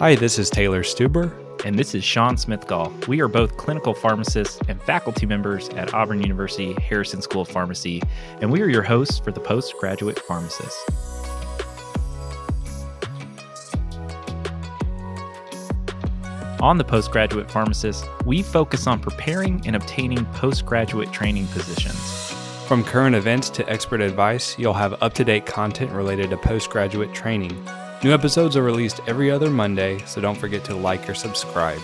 Hi, this is Taylor Stuber. And this is Sean Smithgall. We are both clinical pharmacists and faculty members at Auburn University Harrison School of Pharmacy, and we are your hosts for the Postgraduate Pharmacist. On the Postgraduate Pharmacist, we focus on preparing and obtaining postgraduate training positions. From current events to expert advice, you'll have up to date content related to postgraduate training. New episodes are released every other Monday, so don't forget to like or subscribe.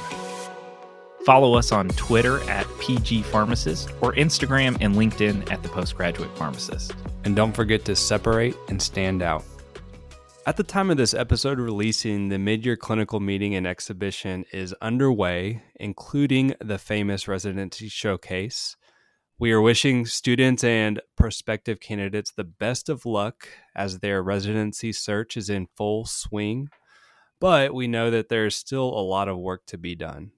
Follow us on Twitter at PG Pharmacist or Instagram and LinkedIn at the Postgraduate Pharmacist. And don't forget to separate and stand out. At the time of this episode releasing, the mid year clinical meeting and exhibition is underway, including the famous residency showcase. We are wishing students and prospective candidates the best of luck as their residency search is in full swing, but we know that there's still a lot of work to be done.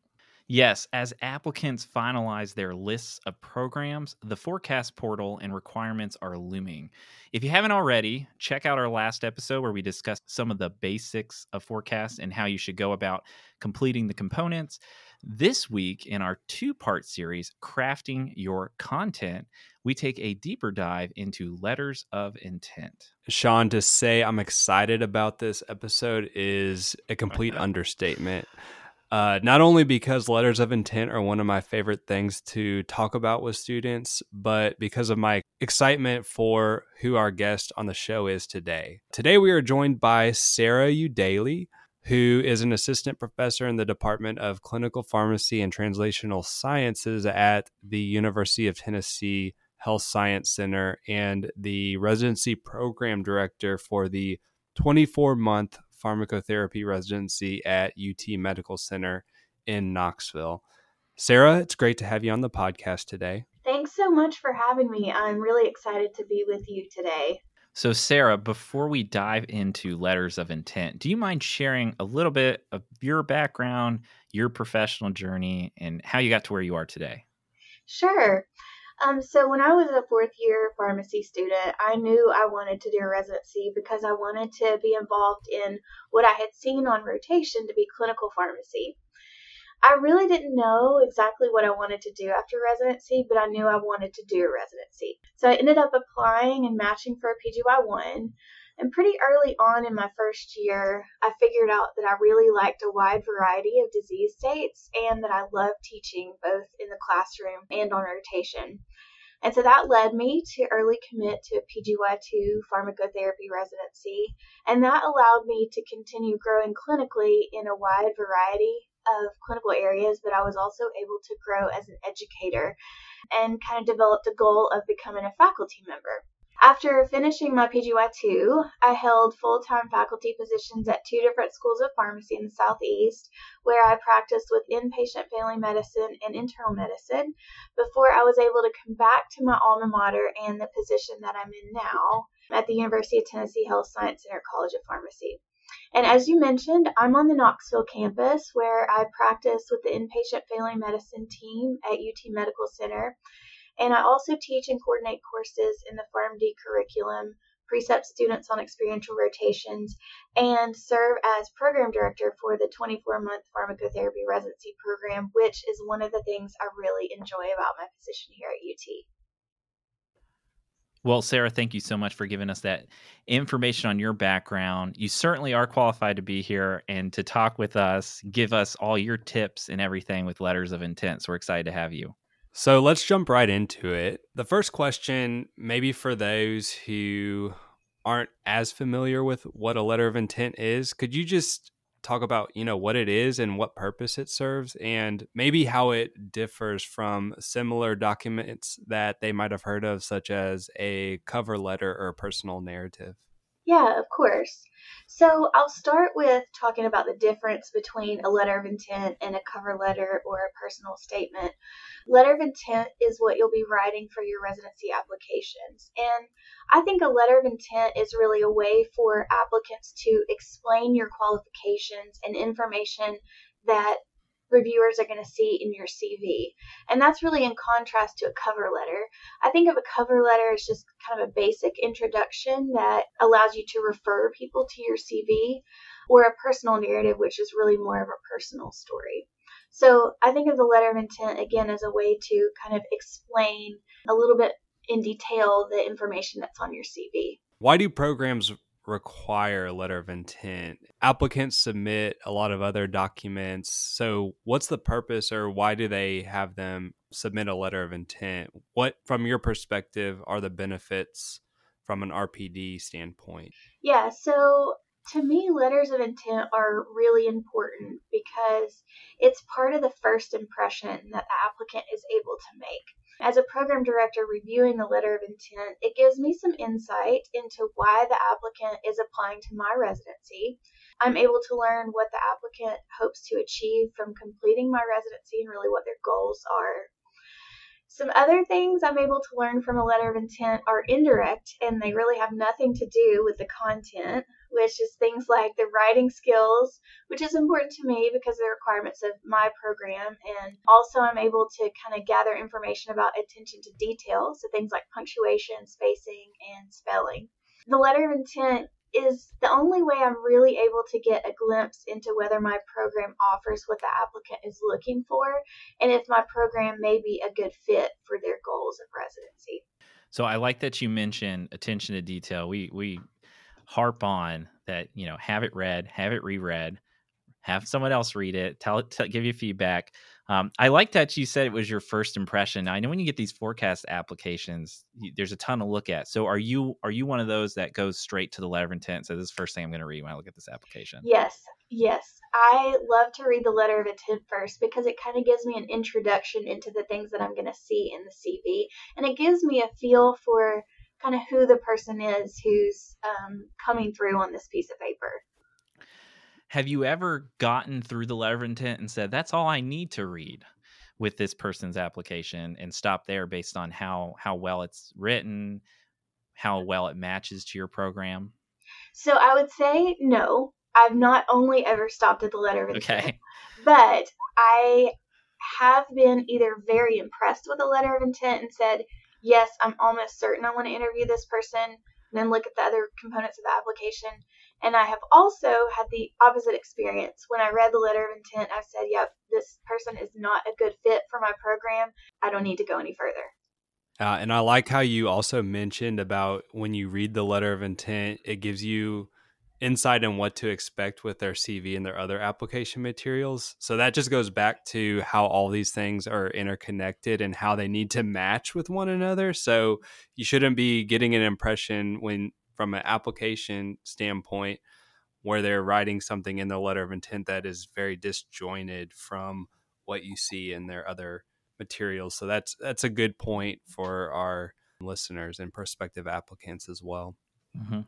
Yes, as applicants finalize their lists of programs, the PhORCAS portal and requirements are looming. If you haven't already, check out our last episode where we discussed some of the basics of PhORCAS and how you should go about completing the components. This week, in our two part series, Crafting Your Content, we take a deeper dive into letters of intent. Sean, to say I'm excited about this episode is a complete understatement. Uh, not only because letters of intent are one of my favorite things to talk about with students, but because of my excitement for who our guest on the show is today. Today, we are joined by Sarah Eudaley who is an assistant professor in the Department of Clinical Pharmacy and Translational Sciences at the University of Tennessee Health Science Center and the residency program director for the 24 month pharmacotherapy residency at UT Medical Center in Knoxville. Sarah, it's great to have you on the podcast today. Thanks so much for having me. I'm really excited to be with you today. So, Sarah, before we dive into letters of intent, do you mind sharing a little bit of your background, your professional journey, and how you got to where you are today? Sure. Um, so, when I was a fourth year pharmacy student, I knew I wanted to do a residency because I wanted to be involved in what I had seen on rotation to be clinical pharmacy. I really didn't know exactly what I wanted to do after residency, but I knew I wanted to do a residency. So I ended up applying and matching for a PGY1. And pretty early on in my first year, I figured out that I really liked a wide variety of disease states and that I loved teaching both in the classroom and on rotation. And so that led me to early commit to a PGY2 pharmacotherapy residency, and that allowed me to continue growing clinically in a wide variety of clinical areas, but I was also able to grow as an educator and kind of developed a goal of becoming a faculty member. After finishing my PGY2, I held full time faculty positions at two different schools of pharmacy in the Southeast, where I practiced with inpatient family medicine and internal medicine before I was able to come back to my alma mater and the position that I'm in now at the University of Tennessee Health Science Center College of Pharmacy. And as you mentioned, I'm on the Knoxville campus where I practice with the inpatient family medicine team at UT Medical Center. And I also teach and coordinate courses in the PharmD curriculum, precept students on experiential rotations, and serve as program director for the 24 month pharmacotherapy residency program, which is one of the things I really enjoy about my position here at UT. Well, Sarah, thank you so much for giving us that information on your background. You certainly are qualified to be here and to talk with us, give us all your tips and everything with letters of intent. So we're excited to have you. So let's jump right into it. The first question, maybe for those who aren't as familiar with what a letter of intent is, could you just talk about you know what it is and what purpose it serves and maybe how it differs from similar documents that they might have heard of such as a cover letter or personal narrative. Yeah of course so i'll start with talking about the difference between a letter of intent and a cover letter or a personal statement. Letter of intent is what you'll be writing for your residency applications. And I think a letter of intent is really a way for applicants to explain your qualifications and information that reviewers are going to see in your CV. And that's really in contrast to a cover letter. I think of a cover letter as just kind of a basic introduction that allows you to refer people to your CV. or a personal narrative, which is really more of a personal story. So I think of the letter of intent again as a way to kind of explain a little bit in detail the information that's on your CV. Why do programs require a letter of intent? Applicants submit a lot of other documents. So, what's the purpose or why do they have them submit a letter of intent? What, from your perspective, are the benefits from an RPD standpoint? Yeah, so to me, letters of intent are really important because it's part of the first impression that the applicant is able to make. As a program director reviewing the letter of intent, it gives me some insight into why the applicant is applying to my residency. I'm able to learn what the applicant hopes to achieve from completing my residency and really what their goals are. Some other things I'm able to learn from a letter of intent are indirect and they really have nothing to do with the content, which is things like the writing skills, which is important to me because of the requirements of my program. And also, I'm able to kind of gather information about attention to detail, so things like punctuation, spacing, and spelling. The letter of intent is the only way I'm really able to get a glimpse into whether my program offers what the applicant is looking for and if my program may be a good fit for their goals of residency. So I like that you mentioned attention to detail. We we harp on that, you know, have it read, have it reread, have someone else read it, tell it, give you feedback. Um, I like that you said it was your first impression. I know when you get these PhORCAS applications, you, there's a ton to look at. So are you are you one of those that goes straight to the letter of intent? So this is the first thing I'm going to read when I look at this application. Yes, yes. I love to read the letter of intent first because it kind of gives me an introduction into the things that I'm going to see in the CV, and it gives me a feel for kind of who the person is who's um, coming through on this piece of paper. Have you ever gotten through the letter of intent and said, that's all I need to read with this person's application and stop there based on how, how well it's written, how well it matches to your program? So I would say no. I've not only ever stopped at the letter of intent, Okay. but I have been either very impressed with the letter of intent and said, yes, I'm almost certain I want to interview this person, and then look at the other components of the application. And I have also had the opposite experience. When I read the letter of intent, I said, yep, this person is not a good fit for my program. I don't need to go any further. Uh, and I like how you also mentioned about when you read the letter of intent, it gives you insight on what to expect with their CV and their other application materials. So that just goes back to how all these things are interconnected and how they need to match with one another. So you shouldn't be getting an impression when from an application standpoint where they're writing something in the letter of intent that is very disjointed from what you see in their other materials. So that's that's a good point for our listeners and prospective applicants as well. Mm-hmm.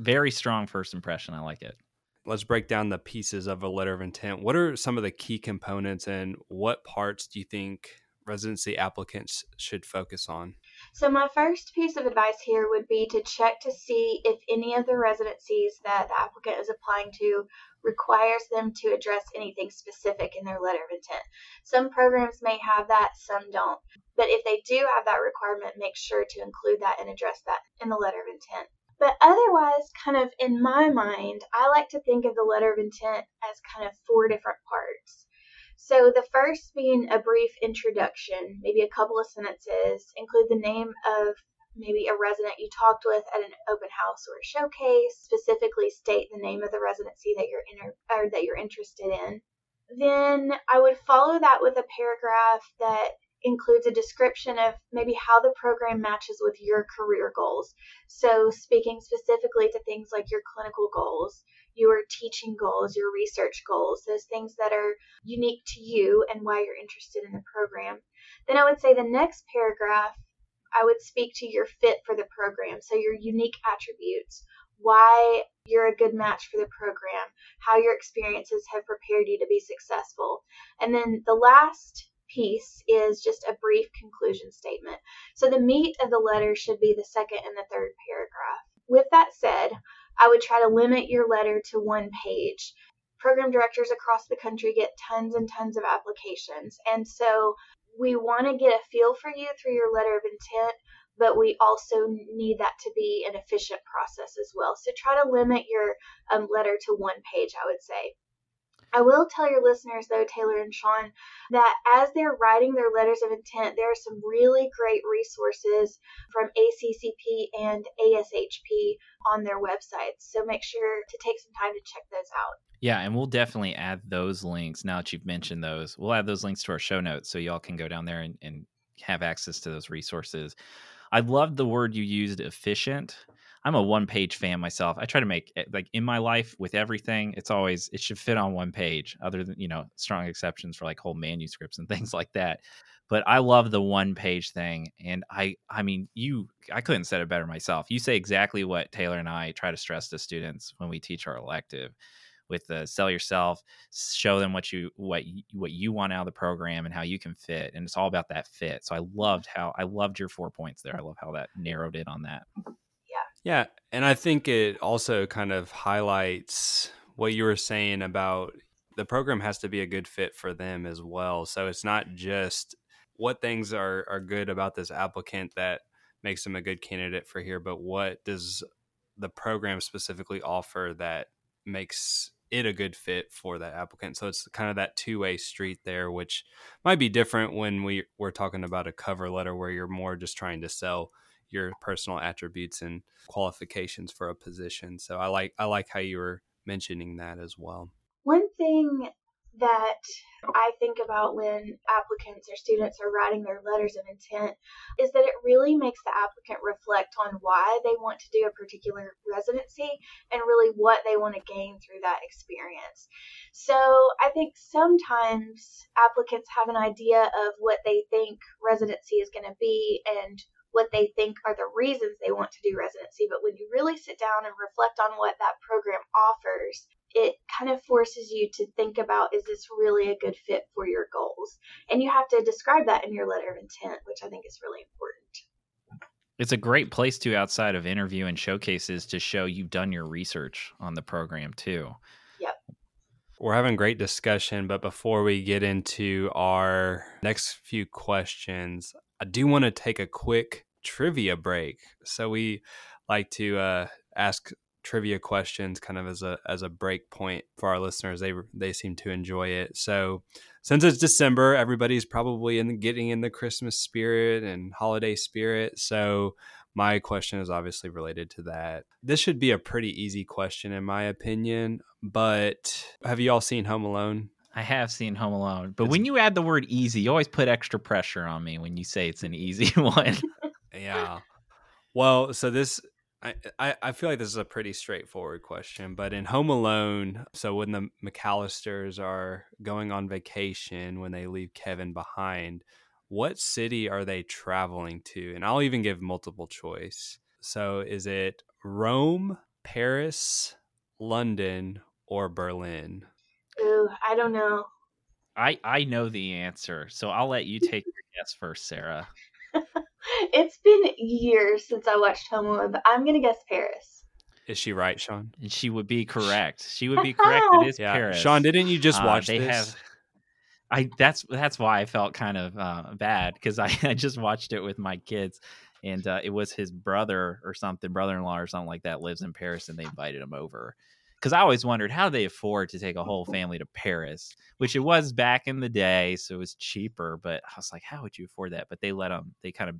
Very strong first impression. I like it. Let's break down the pieces of a letter of intent. What are some of the key components and what parts do you think residency applicants should focus on? So, my first piece of advice here would be to check to see if any of the residencies that the applicant is applying to requires them to address anything specific in their letter of intent. Some programs may have that, some don't. But if they do have that requirement, make sure to include that and address that in the letter of intent. But otherwise, kind of in my mind, I like to think of the letter of intent as kind of four different parts. So the first being a brief introduction, maybe a couple of sentences, include the name of maybe a resident you talked with at an open house or showcase, specifically state the name of the residency that you're inter- or that you're interested in. Then I would follow that with a paragraph that includes a description of maybe how the program matches with your career goals. So, speaking specifically to things like your clinical goals, your teaching goals, your research goals, those things that are unique to you and why you're interested in the program. Then I would say the next paragraph, I would speak to your fit for the program. So, your unique attributes, why you're a good match for the program, how your experiences have prepared you to be successful. And then the last piece is just a brief conclusion statement. So the meat of the letter should be the second and the third paragraph. With that said, I would try to limit your letter to one page. Program directors across the country get tons and tons of applications. And so we want to get a feel for you through your letter of intent, but we also need that to be an efficient process as well. So try to limit your um, letter to one page, I would say. I will tell your listeners, though, Taylor and Sean, that as they're writing their letters of intent, there are some really great resources from ACCP and ASHP on their websites. So make sure to take some time to check those out. Yeah, and we'll definitely add those links now that you've mentioned those. We'll add those links to our show notes so y'all can go down there and, and have access to those resources. I love the word you used, efficient. I'm a one page fan myself. I try to make it, like in my life with everything, it's always it should fit on one page. Other than you know strong exceptions for like whole manuscripts and things like that. But I love the one page thing, and I I mean you I couldn't said it better myself. You say exactly what Taylor and I try to stress to students when we teach our elective with the sell yourself show them what you what you, what you want out of the program and how you can fit and it's all about that fit so i loved how i loved your four points there i love how that narrowed in on that yeah, and I think it also kind of highlights what you were saying about the program has to be a good fit for them as well. So it's not just what things are are good about this applicant that makes them a good candidate for here, but what does the program specifically offer that makes it a good fit for that applicant. So it's kind of that two way street there, which might be different when we we're talking about a cover letter where you're more just trying to sell your personal attributes and qualifications for a position. So I like I like how you were mentioning that as well. One thing that I think about when applicants or students are writing their letters of intent is that it really makes the applicant reflect on why they want to do a particular residency and really what they want to gain through that experience. So I think sometimes applicants have an idea of what they think residency is going to be and what they think are the reasons they want to do residency. But when you really sit down and reflect on what that program offers, it kind of forces you to think about is this really a good fit for your goals? And you have to describe that in your letter of intent, which I think is really important. It's a great place to outside of interview and showcases to show you've done your research on the program too. Yep. We're having great discussion, but before we get into our next few questions, I do want to take a quick trivia break. So we like to uh, ask trivia questions kind of as a as a break point for our listeners. They they seem to enjoy it. So since it's December, everybody's probably in the, getting in the Christmas spirit and holiday spirit. So my question is obviously related to that. This should be a pretty easy question in my opinion, but have you all seen Home Alone? I have seen Home Alone, but it's, when you add the word easy, you always put extra pressure on me when you say it's an easy one. yeah. Well, so this I, I, I feel like this is a pretty straightforward question, but in Home Alone, so when the McAllisters are going on vacation when they leave Kevin behind, what city are they traveling to? And I'll even give multiple choice. So is it Rome, Paris, London, or Berlin? Ooh, I don't know. I I know the answer, so I'll let you take your guess first, Sarah. it's been years since I watched Home Alone, but I'm gonna guess Paris. Is she right, Sean? And she would be correct. She would be correct. It is yeah. Paris. Sean, didn't you just uh, watch uh, they this? Have, I that's that's why I felt kind of uh, bad because I, I just watched it with my kids, and uh, it was his brother or something, brother-in-law or something like that, lives in Paris, and they invited him over because I always wondered how they afford to take a whole family to Paris, which it was back in the day, so it was cheaper. But I was like, how would you afford that? But they let them. They kind of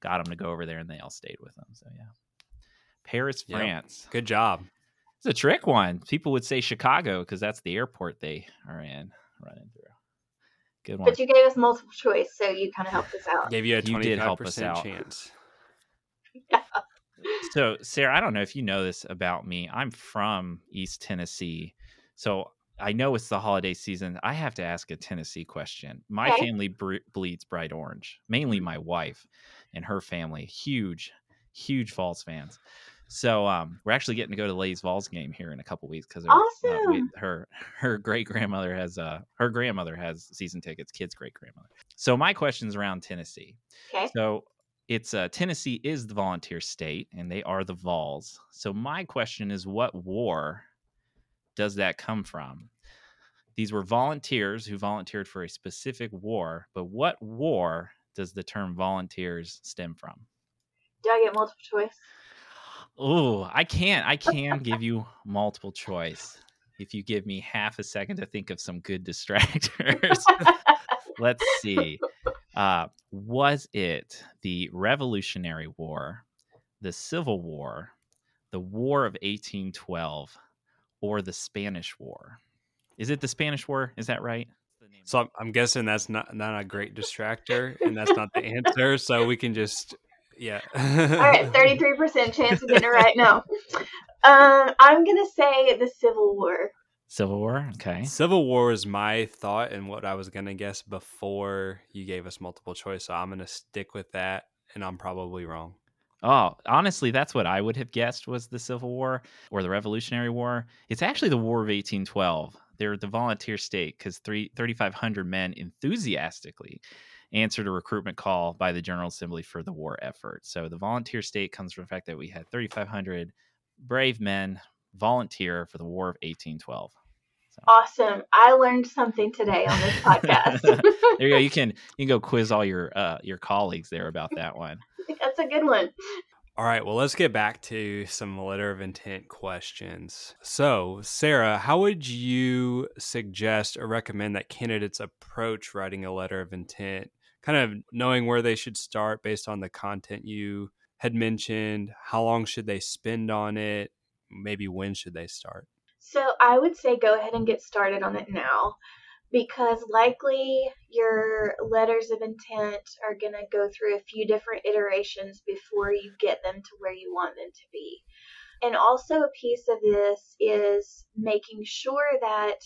got them to go over there, and they all stayed with them. So yeah, Paris, France. Yep. Good job. It's a trick one. People would say Chicago because that's the airport they are in, running through. Good one. But you gave us multiple choice, so you kind of helped us out. Gave you a twenty five percent chance. Yeah so Sarah, I don't know if you know this about me. I'm from East Tennessee. So I know it's the holiday season. I have to ask a Tennessee question. My okay. family bre- bleeds bright orange, mainly my wife and her family. Huge, huge Vols fans. So um, we're actually getting to go to Lays Vols game here in a couple weeks because awesome. uh, her her great grandmother has uh her grandmother has season tickets, kids' great grandmother. So my question's around Tennessee. Okay. So it's uh, Tennessee is the volunteer state, and they are the Vols. So my question is, what war does that come from? These were volunteers who volunteered for a specific war, but what war does the term volunteers stem from? Do I get multiple choice? Oh, I can't. I can give you multiple choice if you give me half a second to think of some good distractors. Let's see. Uh, was it the Revolutionary War, the Civil War, the War of 1812, or the Spanish War? Is it the Spanish War? Is that right? So I'm, I'm guessing that's not not a great distractor, and that's not the answer. So we can just yeah. All right, thirty three percent chance of getting it right. No, um, I'm gonna say the Civil War. Civil War. Okay. Civil War is my thought and what I was gonna guess before you gave us multiple choice. So I'm gonna stick with that, and I'm probably wrong. Oh, honestly, that's what I would have guessed was the Civil War or the Revolutionary War. It's actually the War of 1812. They're the volunteer state because 3,500 men enthusiastically answered a recruitment call by the General Assembly for the war effort. So the volunteer state comes from the fact that we had 3,500 brave men volunteer for the War of 1812. So. Awesome! I learned something today on this podcast. there you go. You can you can go quiz all your uh, your colleagues there about that one. That's a good one. All right, well, let's get back to some letter of intent questions. So, Sarah, how would you suggest or recommend that candidates approach writing a letter of intent? Kind of knowing where they should start based on the content you had mentioned. How long should they spend on it? Maybe when should they start? So, I would say go ahead and get started on it now because likely your letters of intent are going to go through a few different iterations before you get them to where you want them to be. And also, a piece of this is making sure that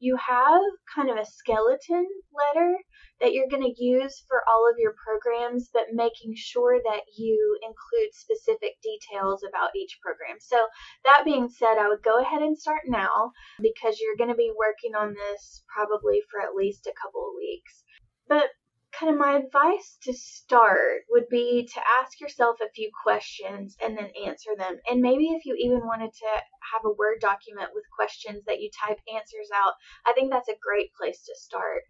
you have kind of a skeleton letter that you're going to use for all of your programs, but making sure that you include specific details about each program. So, that being said, I would go ahead and start now because you're going to be working on this probably for at least a couple of weeks. But kind of my advice to start would be to ask yourself a few questions and then answer them. And maybe if you even wanted to have a Word document with questions that you type answers out, I think that's a great place to start.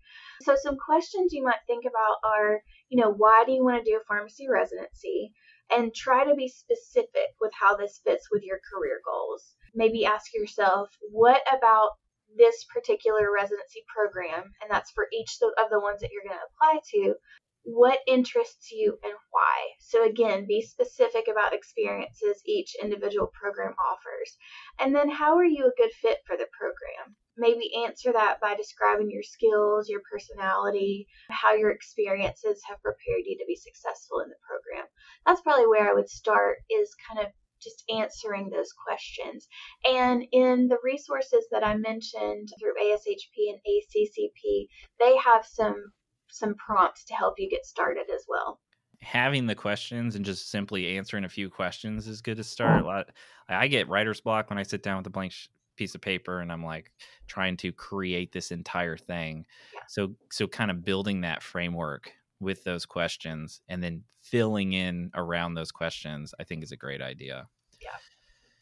So, some questions you might think about are, you know, why do you want to do a pharmacy residency? And try to be specific with how this fits with your career goals. Maybe ask yourself, what about this particular residency program, and that's for each of the ones that you're going to apply to, what interests you and why. So, again, be specific about experiences each individual program offers. And then, how are you a good fit for the program? Maybe answer that by describing your skills, your personality, how your experiences have prepared you to be successful in the program. That's probably where I would start, is kind of just answering those questions. And in the resources that I mentioned through ASHP and ACCP, they have some some prompts to help you get started as well. Having the questions and just simply answering a few questions is good to start. A lot I get writer's block when I sit down with a blank piece of paper and I'm like trying to create this entire thing. Yeah. So so kind of building that framework with those questions and then filling in around those questions, I think is a great idea. Yeah.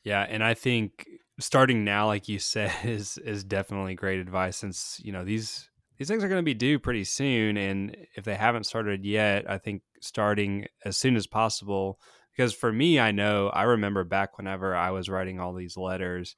Yeah, and I think starting now, like you said, is is definitely great advice since you know these these things are going to be due pretty soon, and if they haven't started yet, I think starting as soon as possible. Because for me, I know I remember back whenever I was writing all these letters,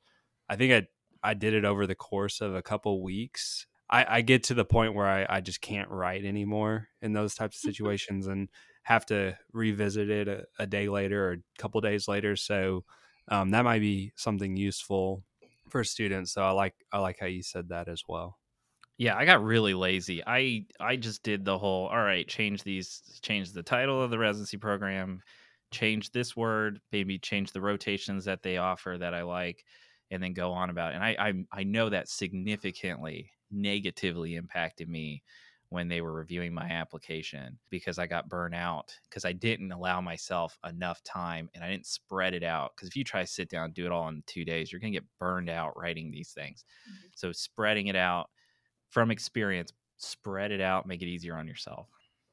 I think I I did it over the course of a couple weeks, I, I get to the point where I, I just can't write anymore in those types of situations and have to revisit it a, a day later or a couple days later. So um, that might be something useful for students. So I like I like how you said that as well. Yeah, I got really lazy. I I just did the whole all right, change these change the title of the residency program, change this word, maybe change the rotations that they offer that I like, and then go on about it. And I I, I know that significantly negatively impacted me when they were reviewing my application because I got burnt out because I didn't allow myself enough time and I didn't spread it out. Because if you try to sit down and do it all in two days, you're going to get burned out writing these things. Mm-hmm. So, spreading it out from experience, spread it out, make it easier on yourself.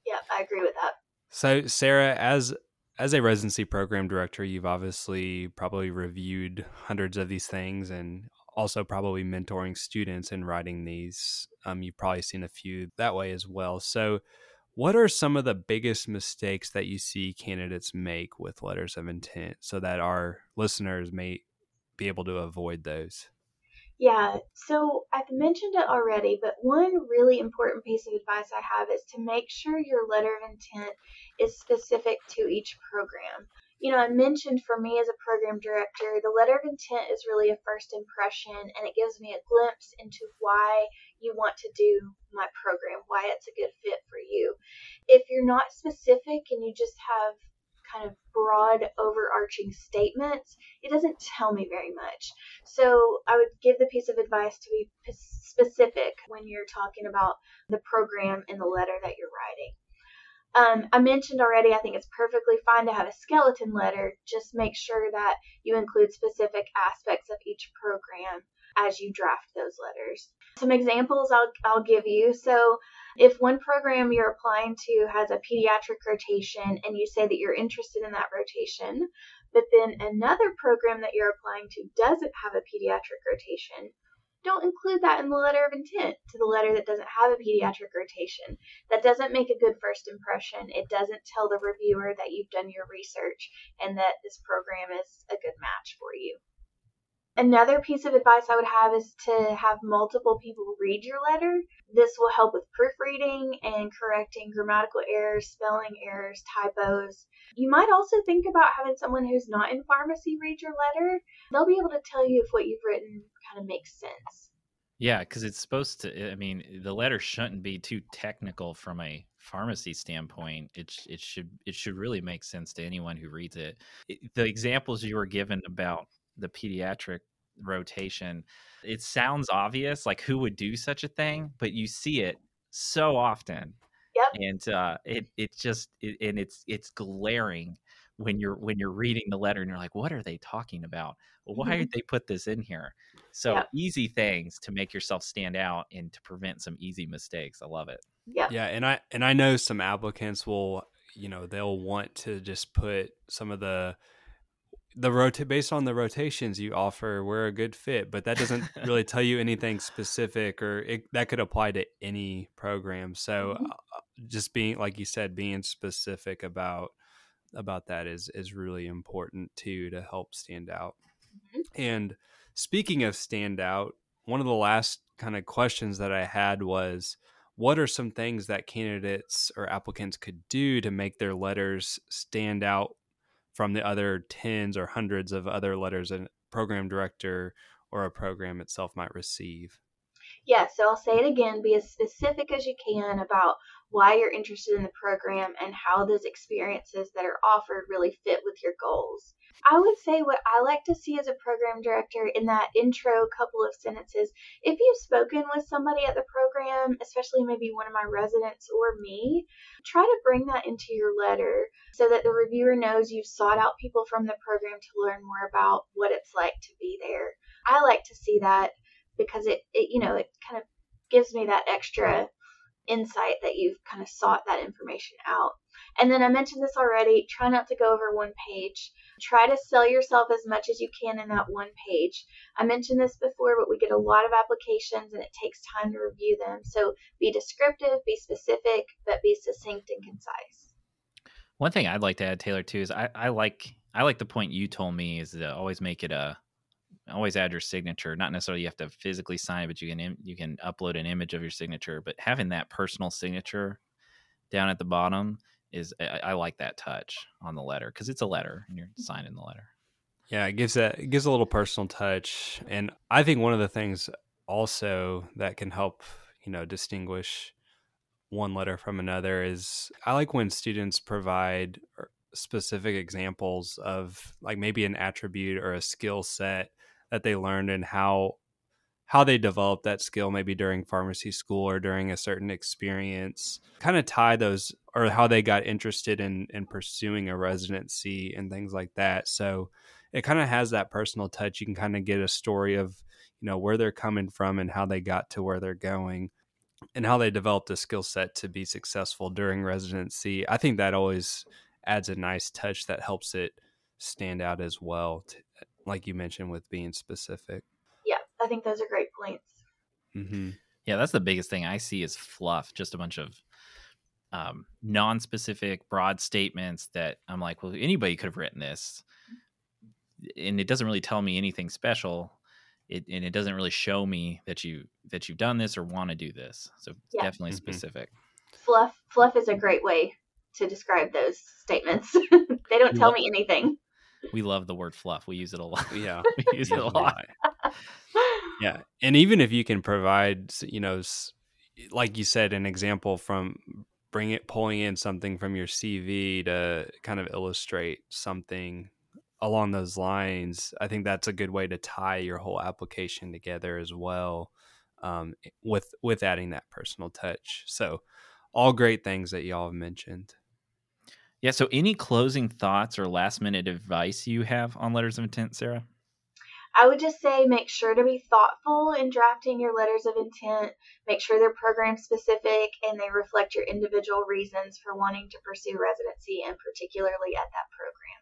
Yeah, I agree with that. So, Sarah, as as a residency program director, you've obviously probably reviewed hundreds of these things and also probably mentoring students and writing these. Um, you've probably seen a few that way as well. So, What are some of the biggest mistakes that you see candidates make with letters of intent so that our listeners may be able to avoid those? Yeah, so I've mentioned it already, but one really important piece of advice I have is to make sure your letter of intent is specific to each program. You know, I mentioned for me as a program director, the letter of intent is really a first impression and it gives me a glimpse into why you want to do my program, why it's a good fit for you. If you're not specific and you just have kind of broad, overarching statements, it doesn't tell me very much. So I would give the piece of advice to be specific when you're talking about the program in the letter that you're writing. Um, I mentioned already, I think it's perfectly fine to have a skeleton letter. Just make sure that you include specific aspects of each program as you draft those letters. Some examples I'll, I'll give you. So, if one program you're applying to has a pediatric rotation and you say that you're interested in that rotation, but then another program that you're applying to doesn't have a pediatric rotation, don't include that in the letter of intent to the letter that doesn't have a pediatric rotation. That doesn't make a good first impression. It doesn't tell the reviewer that you've done your research and that this program is a good match for you. Another piece of advice I would have is to have multiple people read your letter. This will help with proofreading and correcting grammatical errors, spelling errors, typos. You might also think about having someone who's not in pharmacy read your letter. They'll be able to tell you if what you've written kind of makes sense. Yeah, because it's supposed to. I mean, the letter shouldn't be too technical from a pharmacy standpoint. It it should it should really make sense to anyone who reads it. it the examples you were given about the pediatric rotation, it sounds obvious, like who would do such a thing, but you see it so often. Yep. And uh, it it just it, and it's it's glaring when you're when you're reading the letter and you're like, what are they talking about? Why mm-hmm. did they put this in here? So yep. easy things to make yourself stand out and to prevent some easy mistakes. I love it. Yeah. Yeah, and I and I know some applicants will, you know, they'll want to just put some of the the rota- based on the rotations you offer, we're a good fit, but that doesn't really tell you anything specific, or it, that could apply to any program. So, mm-hmm. uh, just being like you said, being specific about about that is is really important too to help stand out. Mm-hmm. And speaking of stand out, one of the last kind of questions that I had was what are some things that candidates or applicants could do to make their letters stand out from the other tens or hundreds of other letters a program director or a program itself might receive. Yeah, so I'll say it again be as specific as you can about why you're interested in the program and how those experiences that are offered really fit with your goals. I would say what I like to see as a program director in that intro couple of sentences, if you've spoken with somebody at the program, especially maybe one of my residents or me, try to bring that into your letter so that the reviewer knows you've sought out people from the program to learn more about what it's like to be there. I like to see that because it, it you know, it kind of gives me that extra insight that you've kind of sought that information out. And then I mentioned this already try not to go over one page. Try to sell yourself as much as you can in that one page. I mentioned this before, but we get a lot of applications and it takes time to review them. So be descriptive, be specific, but be succinct and concise. One thing I'd like to add, Taylor, too, is I, I like I like the point you told me is to always make it a always add your signature. Not necessarily you have to physically sign it, but you can you can upload an image of your signature. But having that personal signature down at the bottom is I, I like that touch on the letter because it's a letter and you're signing the letter. Yeah, it gives that it gives a little personal touch, and I think one of the things also that can help you know distinguish one letter from another is I like when students provide er, specific examples of like maybe an attribute or a skill set that they learned and how how they developed that skill maybe during pharmacy school or during a certain experience kind of tie those or how they got interested in in pursuing a residency and things like that. So it kind of has that personal touch. You can kind of get a story of you know where they're coming from and how they got to where they're going and how they developed a skill set to be successful during residency. I think that always adds a nice touch that helps it stand out as well like you mentioned with being specific yeah i think those are great points mm-hmm. yeah that's the biggest thing i see is fluff just a bunch of um, non-specific, broad statements that I'm like, well, anybody could have written this, and it doesn't really tell me anything special. It, and it doesn't really show me that you that you've done this or want to do this. So Yeah. definitely Mhm. specific. Fluff fluff is a great way to describe those statements. they don't tell me anything. We love the word fluff. We use it a lot. Yeah. we use it a lot. Yeah, and even if you can provide, you know, like you said, an example from bring it pulling in something from your CV to kind of illustrate something along those lines, I think that's a good way to tie your whole application together as well, um, with with adding that personal touch. So, all great things that y'all have mentioned. Yeah. So, any closing thoughts or last minute advice you have on letters of intent, Sarah? I would just say make sure to be thoughtful in drafting your letters of intent. Make sure they're program specific and they reflect your individual reasons for wanting to pursue residency and particularly at that program.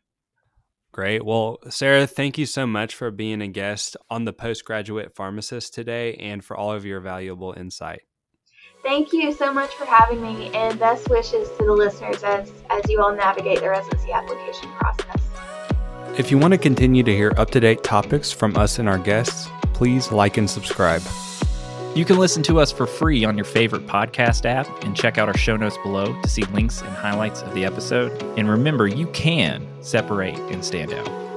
Great. Well, Sarah, thank you so much for being a guest on the postgraduate pharmacist today and for all of your valuable insight. Thank you so much for having me and best wishes to the listeners as, as you all navigate the residency application process. If you want to continue to hear up to date topics from us and our guests, please like and subscribe. You can listen to us for free on your favorite podcast app and check out our show notes below to see links and highlights of the episode. And remember, you can separate and stand out.